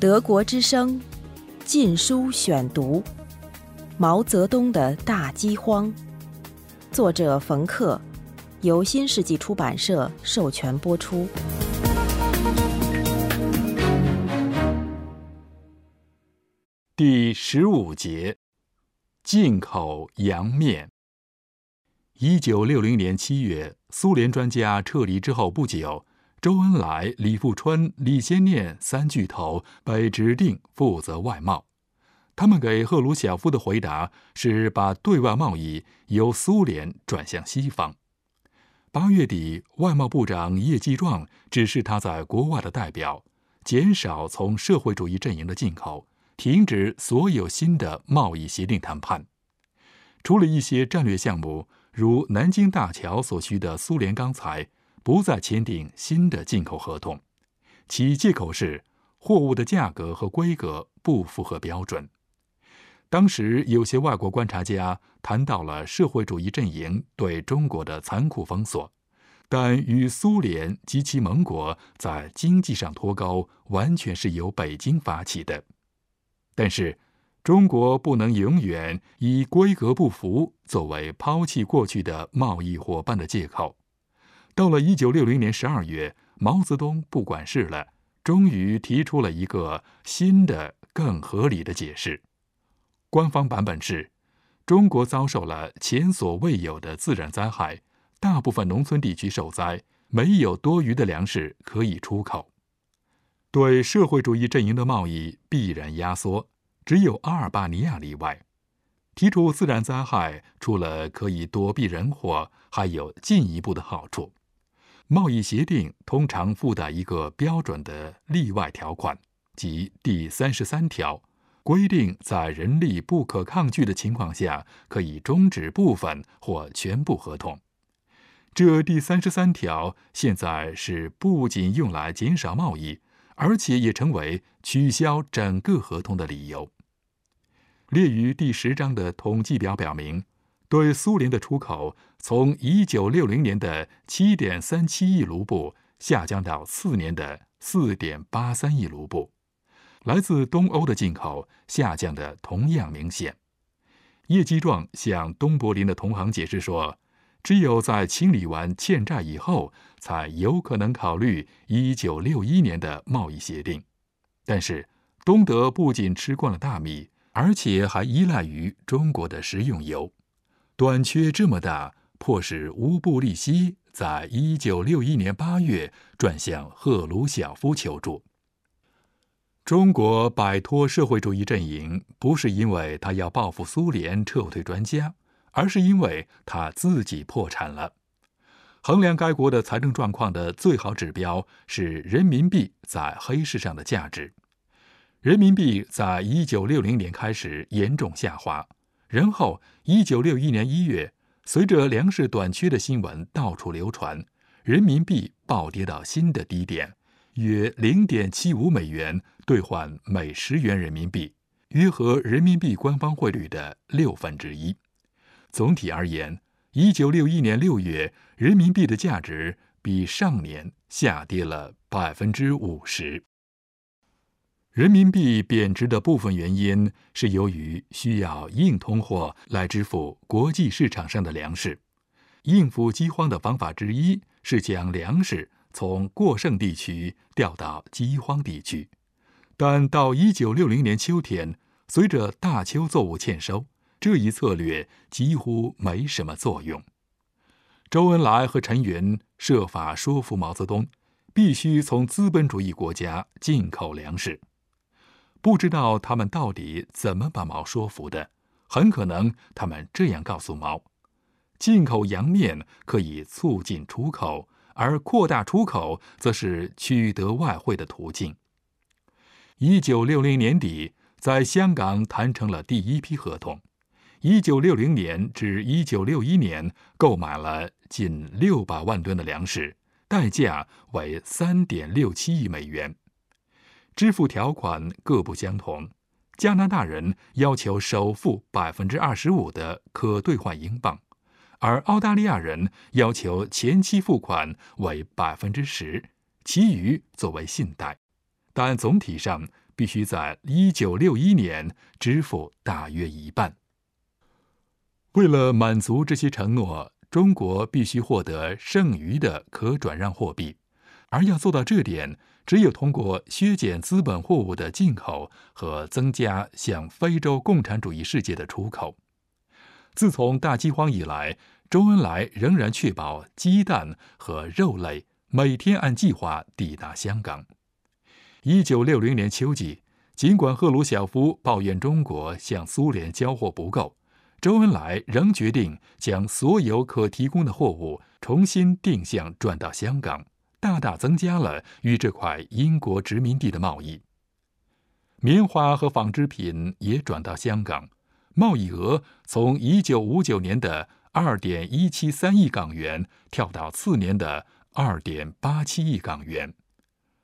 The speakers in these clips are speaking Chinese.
德国之声《禁书选读》：毛泽东的大饥荒，作者冯克，由新世纪出版社授权播出。第十五节：进口洋面。一九六零年七月，苏联专家撤离之后不久。周恩来、李富春、李先念三巨头被指定负责外贸。他们给赫鲁晓夫的回答是把对外贸易由苏联转向西方。八月底，外贸部长叶继壮指示他在国外的代表，减少从社会主义阵营的进口，停止所有新的贸易协定谈判。除了一些战略项目，如南京大桥所需的苏联钢材。不再签订新的进口合同，其借口是货物的价格和规格不符合标准。当时有些外国观察家谈到了社会主义阵营对中国的残酷封锁，但与苏联及其盟国在经济上脱钩，完全是由北京发起的。但是，中国不能永远以规格不符作为抛弃过去的贸易伙伴的借口。到了一九六零年十二月，毛泽东不管事了，终于提出了一个新的、更合理的解释。官方版本是：中国遭受了前所未有的自然灾害，大部分农村地区受灾，没有多余的粮食可以出口，对社会主义阵营的贸易必然压缩。只有阿尔巴尼亚例外。提出自然灾害，除了可以躲避人祸，还有进一步的好处。贸易协定通常附带一个标准的例外条款，即第三十三条，规定在人力不可抗拒的情况下，可以终止部分或全部合同。这第三十三条现在是不仅用来减少贸易，而且也成为取消整个合同的理由。列于第十章的统计表表明。对苏联的出口从一九六零年的七点三七亿卢布下降到次年的四点八三亿卢布，来自东欧的进口下降的同样明显。叶基壮向东柏林的同行解释说：“只有在清理完欠债以后，才有可能考虑一九六一年的贸易协定。但是，东德不仅吃惯了大米，而且还依赖于中国的食用油。”短缺这么大，迫使乌布利希在一九六一年八月转向赫鲁晓夫求助。中国摆脱社会主义阵营，不是因为他要报复苏联撤退专家，而是因为他自己破产了。衡量该国的财政状况的最好指标是人民币在黑市上的价值。人民币在一九六零年开始严重下滑。然后，一九六一年一月，随着粮食短缺的新闻到处流传，人民币暴跌到新的低点，约零点七五美元兑换每十元人民币，约合人民币官方汇率的六分之一。总体而言，一九六一年六月，人民币的价值比上年下跌了百分之五十。人民币贬值的部分原因是由于需要硬通货来支付国际市场上的粮食。应付饥荒的方法之一是将粮食从过剩地区调到饥荒地区，但到一九六零年秋天，随着大秋作物欠收，这一策略几乎没什么作用。周恩来和陈云设法说服毛泽东，必须从资本主义国家进口粮食。不知道他们到底怎么把毛说服的，很可能他们这样告诉毛：进口洋面可以促进出口，而扩大出口则是取得外汇的途径。一九六零年底，在香港谈成了第一批合同，一九六零年至一九六一年购买了近六百万吨的粮食，代价为三点六七亿美元。支付条款各不相同，加拿大人要求首付百分之二十五的可兑换英镑，而澳大利亚人要求前期付款为百分之十，其余作为信贷。但总体上，必须在一九六一年支付大约一半。为了满足这些承诺，中国必须获得剩余的可转让货币，而要做到这点，只有通过削减资本货物的进口和增加向非洲共产主义世界的出口。自从大饥荒以来，周恩来仍然确保鸡蛋和肉类每天按计划抵达香港。一九六零年秋季，尽管赫鲁晓夫抱怨中国向苏联交货不够。周恩来仍决定将所有可提供的货物重新定向转到香港，大大增加了与这块英国殖民地的贸易。棉花和纺织品也转到香港，贸易额从一九五九年的二点一七三亿港元跳到次年的二点八七亿港元。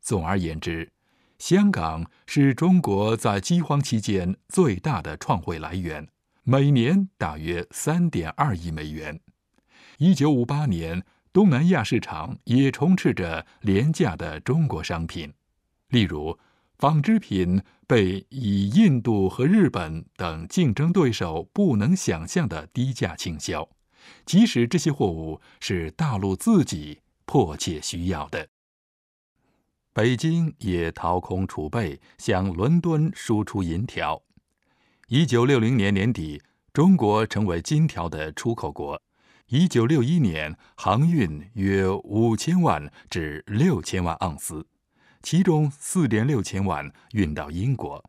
总而言之，香港是中国在饥荒期间最大的创汇来源。每年大约三点二亿美元。一九五八年，东南亚市场也充斥着廉价的中国商品，例如纺织品被以印度和日本等竞争对手不能想象的低价倾销，即使这些货物是大陆自己迫切需要的。北京也掏空储备，向伦敦输出银条。一九六零年年底，中国成为金条的出口国。一九六一年，航运约五千万至六千万盎司，其中四点六千万运到英国。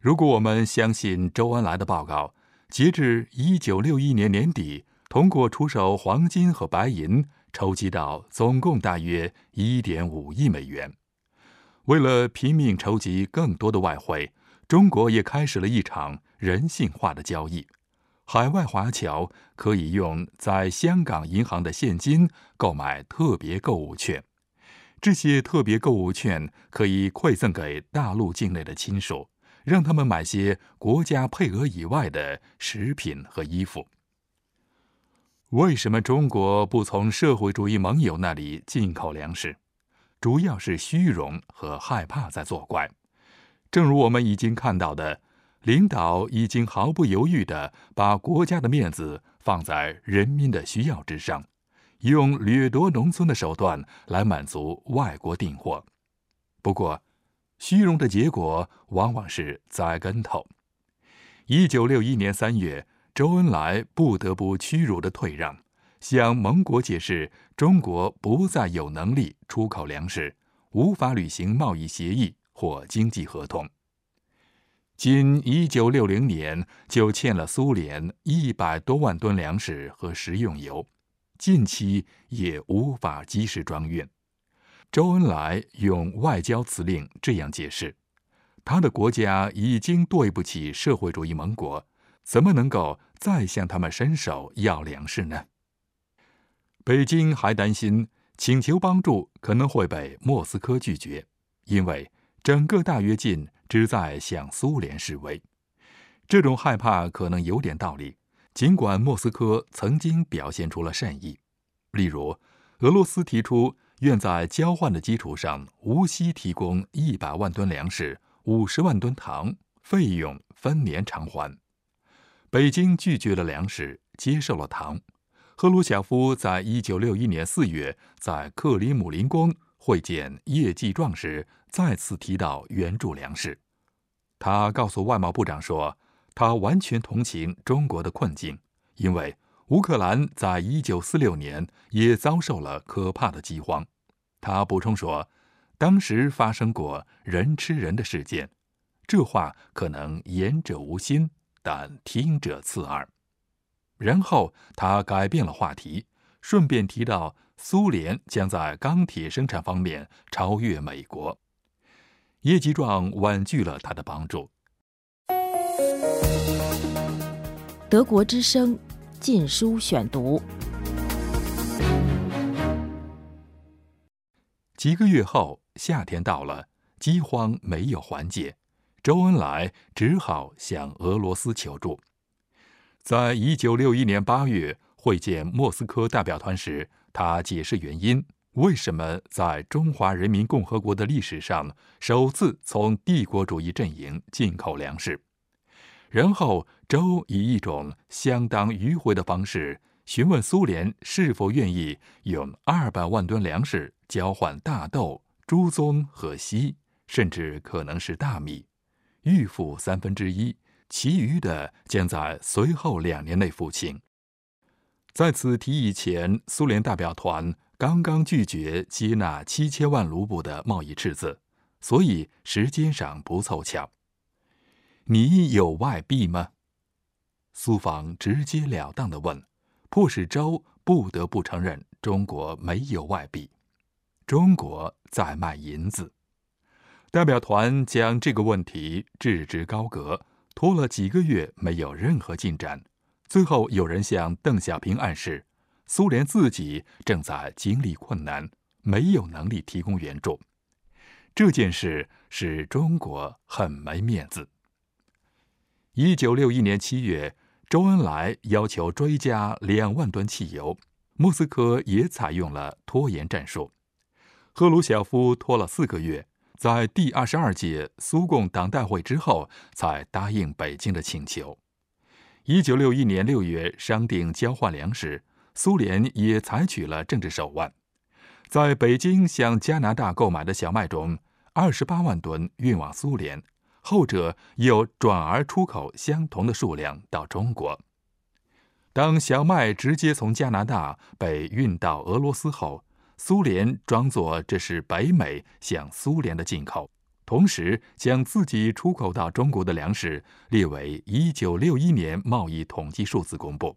如果我们相信周恩来的报告，截至一九六一年年底，通过出售黄金和白银，筹集到总共大约一点五亿美元。为了拼命筹集更多的外汇。中国也开始了一场人性化的交易，海外华侨可以用在香港银行的现金购买特别购物券，这些特别购物券可以馈赠给大陆境内的亲属，让他们买些国家配额以外的食品和衣服。为什么中国不从社会主义盟友那里进口粮食？主要是虚荣和害怕在作怪。正如我们已经看到的，领导已经毫不犹豫地把国家的面子放在人民的需要之上，用掠夺农村的手段来满足外国订货。不过，虚荣的结果往往是栽跟头。一九六一年三月，周恩来不得不屈辱的退让，向盟国解释中国不再有能力出口粮食，无法履行贸易协议。或经济合同，仅一九六零年就欠了苏联一百多万吨粮食和食用油，近期也无法及时装运。周恩来用外交辞令这样解释：他的国家已经对不起社会主义盟国，怎么能够再向他们伸手要粮食呢？北京还担心请求帮助可能会被莫斯科拒绝，因为。整个大跃进旨在向苏联示威，这种害怕可能有点道理。尽管莫斯科曾经表现出了善意，例如俄罗斯提出愿在交换的基础上无息提供一百万吨粮食、五十万吨糖，费用分年偿还。北京拒绝了粮食，接受了糖。赫鲁晓夫在一九六一年四月在克里姆林宫会见叶继壮时。再次提到援助粮食，他告诉外贸部长说，他完全同情中国的困境，因为乌克兰在一九四六年也遭受了可怕的饥荒。他补充说，当时发生过人吃人的事件。这话可能言者无心，但听者刺耳。然后他改变了话题，顺便提到苏联将在钢铁生产方面超越美国。叶吉壮婉拒了他的帮助。德国之声《禁书选读》。几个月后，夏天到了，饥荒没有缓解，周恩来只好向俄罗斯求助。在一九六一年八月会见莫斯科代表团时，他解释原因，为什么在中华人民共和国的历史上首次从帝国主义阵营进口粮食？然后，周以一种相当迂回的方式询问苏联是否愿意用二百万吨粮食交换大豆、猪棕和锡，甚至可能是大米，预付三分之一，其余的将在随后两年内付清。在此提议前，苏联代表团刚刚拒绝接纳七千万卢布的贸易赤字，所以时间上不凑巧。你有外币吗？苏方直截了当的问，迫使周不得不承认中国没有外币。中国在卖银子。代表团将这个问题置之高阁，拖了几个月，没有任何进展。最后，有人向邓小平暗示，苏联自己正在经历困难，没有能力提供援助。这件事使中国很没面子。一九六一年七月，周恩来要求追加两万吨汽油，莫斯科也采用了拖延战术。赫鲁晓夫拖了四个月，在第二十二届苏共党代会之后，才答应北京的请求。一九六一年六月商定交换粮食，苏联也采取了政治手腕，在北京向加拿大购买的小麦中，二十八万吨运往苏联，后者又转而出口相同的数量到中国。当小麦直接从加拿大被运到俄罗斯后，苏联装作这是北美向苏联的进口。同时，将自己出口到中国的粮食列为一九六一年贸易统计数字公布。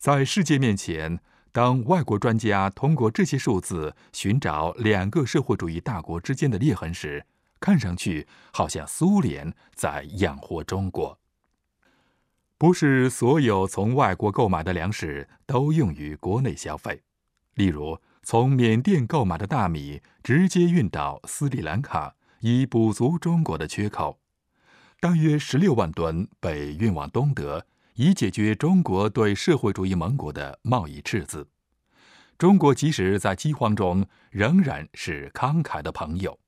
在世界面前，当外国专家通过这些数字寻找两个社会主义大国之间的裂痕时，看上去好像苏联在养活中国。不是所有从外国购买的粮食都用于国内消费，例如从缅甸购买的大米直接运到斯里兰卡。以补足中国的缺口，大约十六万吨被运往东德，以解决中国对社会主义盟国的贸易赤字。中国即使在饥荒中，仍然是慷慨的朋友。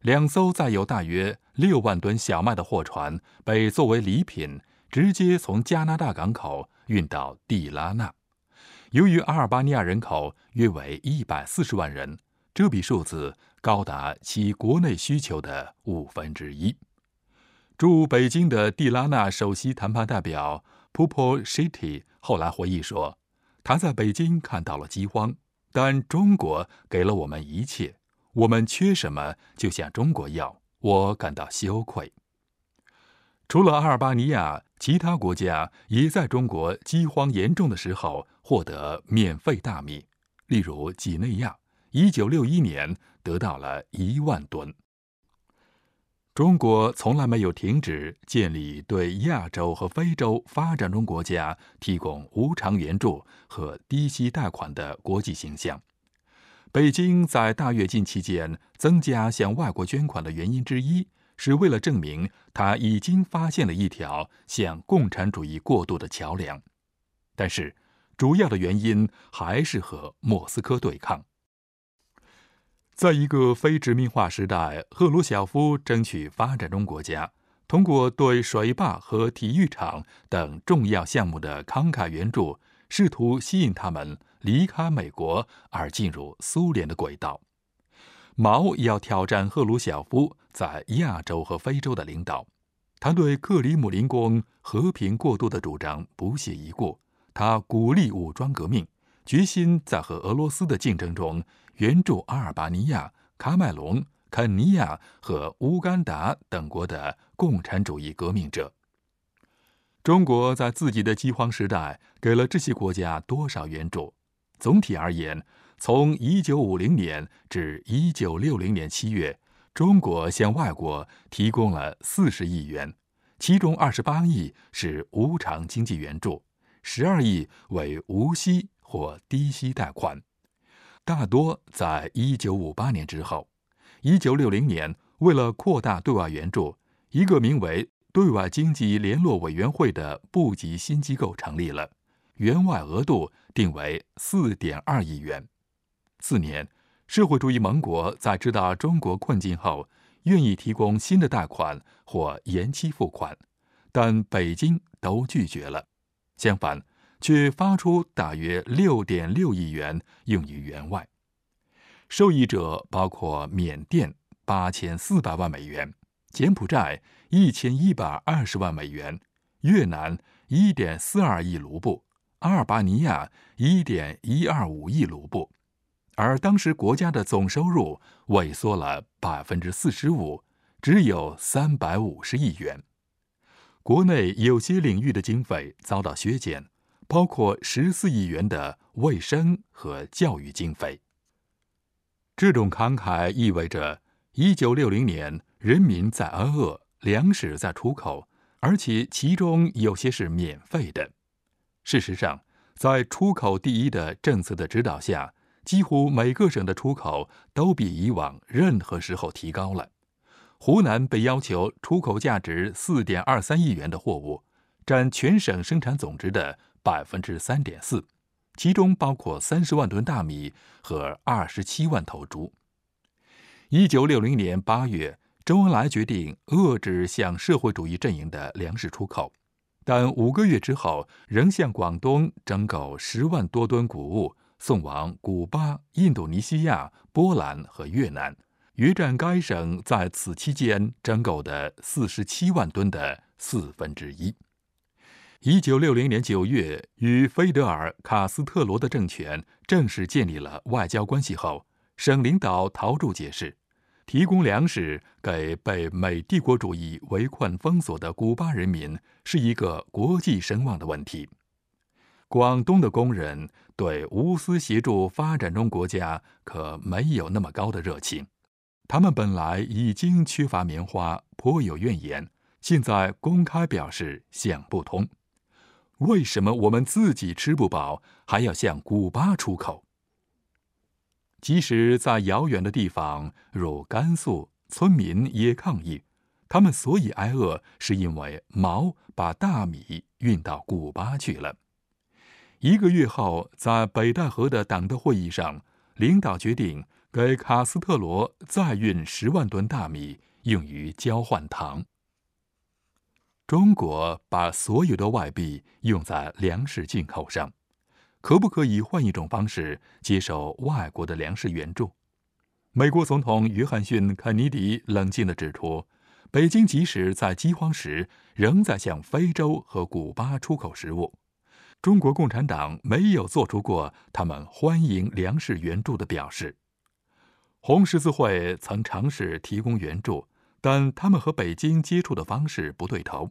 两艘载有大约六万吨小麦的货船被作为礼品直接从加拿大港口运到蒂拉纳。由于阿尔巴尼亚人口约为一百四十万人，这笔数字。高达其国内需求的五分之一。驻北京的蒂拉纳首席谈判代表 p u p o s h i t y 后来回忆说：“他在北京看到了饥荒，但中国给了我们一切，我们缺什么就向中国要，我感到羞愧。”除了阿尔巴尼亚，其他国家也在中国饥荒严重的时候获得免费大米，例如几内亚。一九六一年得到了一万吨。中国从来没有停止建立对亚洲和非洲发展中国家提供无偿援助和低息贷款的国际形象。北京在大跃进期间增加向外国捐款的原因之一，是为了证明他已经发现了一条向共产主义过渡的桥梁。但是，主要的原因还是和莫斯科对抗。在一个非殖民化时代，赫鲁晓夫争取发展中国家通过对水坝和体育场等重要项目的慷慨援助，试图吸引他们离开美国而进入苏联的轨道。毛要挑战赫鲁晓夫在亚洲和非洲的领导，他对克里姆林宫和平过渡的主张不屑一顾，他鼓励武装革命，决心在和俄罗斯的竞争中。援助阿尔巴尼亚、喀麦隆、肯尼亚和乌干达等国的共产主义革命者。中国在自己的饥荒时代给了这些国家多少援助？总体而言，从1950年至1960年7月，中国向外国提供了40亿元，其中28亿是无偿经济援助，12亿为无息或低息贷款。大多在一九五八年之后。一九六零年，为了扩大对外援助，一个名为“对外经济联络委员会”的部级新机构成立了，援外额度定为四点二亿元。四年，社会主义盟国在知道中国困境后，愿意提供新的贷款或延期付款，但北京都拒绝了。相反，却发出大约六点六亿元用于援外。受益者包括缅甸八千四百万美元、柬埔寨一千一百二十万美元、越南一点四二亿卢布。阿尔巴尼亚一点一二五亿卢布，而当时国家的总收入萎缩了百分之四十五，只有三百五十亿元。国内有些领域的经费遭到削减，包括十四亿元的卫生和教育经费。这种慷慨意味着，一九六零年人民在挨饿，粮食在出口，而且其中有些是免费的。事实上，在出口第一的政策的指导下，几乎每个省的出口都比以往任何时候提高了。湖南被要求出口价值四点二三亿元的货物，占全省生产总值的百分之三点四，其中包括三十万吨大米和二十七万头猪。一九六零年八月，周恩来决定遏制向社会主义阵营的粮食出口。但五个月之后，仍向广东征购十万多吨谷物，送往古巴、印度尼西亚、波兰和越南，约占该省在此期间征购的四十七万吨的四分之一。一九六零年九月，与菲德尔·卡斯特罗的政权正式建立了外交关系后，省领导陶铸解释。提供粮食给被美帝国主义围困封锁的古巴人民是一个国际声望的问题。广东的工人对无私协助发展中国家可没有那么高的热情，他们本来已经缺乏棉花，颇有怨言，现在公开表示想不通，为什么我们自己吃不饱，还要向古巴出口？即使在遥远的地方，如甘肃，村民也抗议。他们所以挨饿，是因为毛把大米运到古巴去了。一个月后，在北戴河的党的会议上，领导决定给卡斯特罗再运十万吨大米，用于交换糖。中国把所有的外币用在粮食进口上。可不可以换一种方式接受外国的粮食援助？美国总统约翰逊·肯尼迪冷静地指出，北京即使在饥荒时，仍在向非洲和古巴出口食物。中国共产党没有做出过他们欢迎粮食援助的表示。红十字会曾尝试提供援助，但他们和北京接触的方式不对头。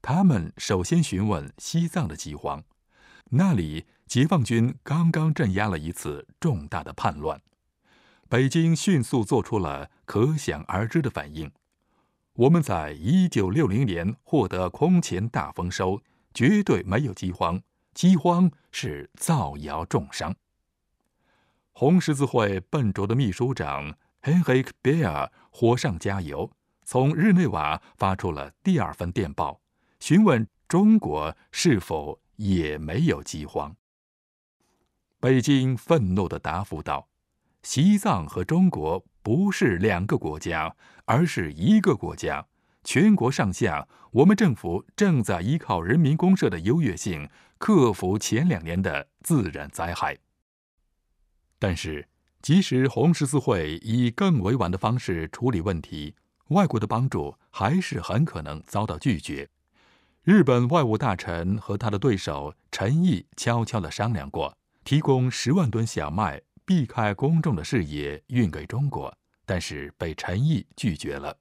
他们首先询问西藏的饥荒，那里。解放军刚刚镇压了一次重大的叛乱，北京迅速做出了可想而知的反应。我们在一九六零年获得空前大丰收，绝对没有饥荒，饥荒是造谣重伤。红十字会笨拙的秘书长 Henrik Beer 火上加油，从日内瓦发出了第二份电报，询问中国是否也没有饥荒。北京愤怒地答复道：“西藏和中国不是两个国家，而是一个国家。全国上下，我们政府正在依靠人民公社的优越性，克服前两年的自然灾害。但是，即使红十字会以更委婉的方式处理问题，外国的帮助还是很可能遭到拒绝。日本外务大臣和他的对手陈毅悄悄地商量过。”提供十万吨小麦，避开公众的视野运给中国，但是被陈毅拒绝了。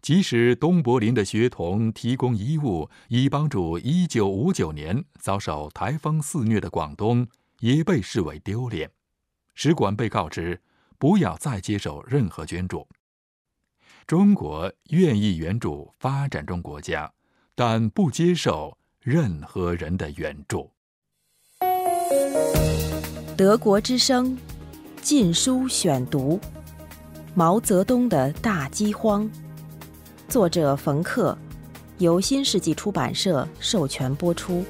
即使东柏林的学童提供衣物，以帮助一九五九年遭受台风肆虐的广东，也被视为丢脸。使馆被告知不要再接受任何捐助。中国愿意援助发展中国家，但不接受任何人的援助。德国之声《禁书选读》：毛泽东的大饥荒，作者冯克，由新世纪出版社授权播出。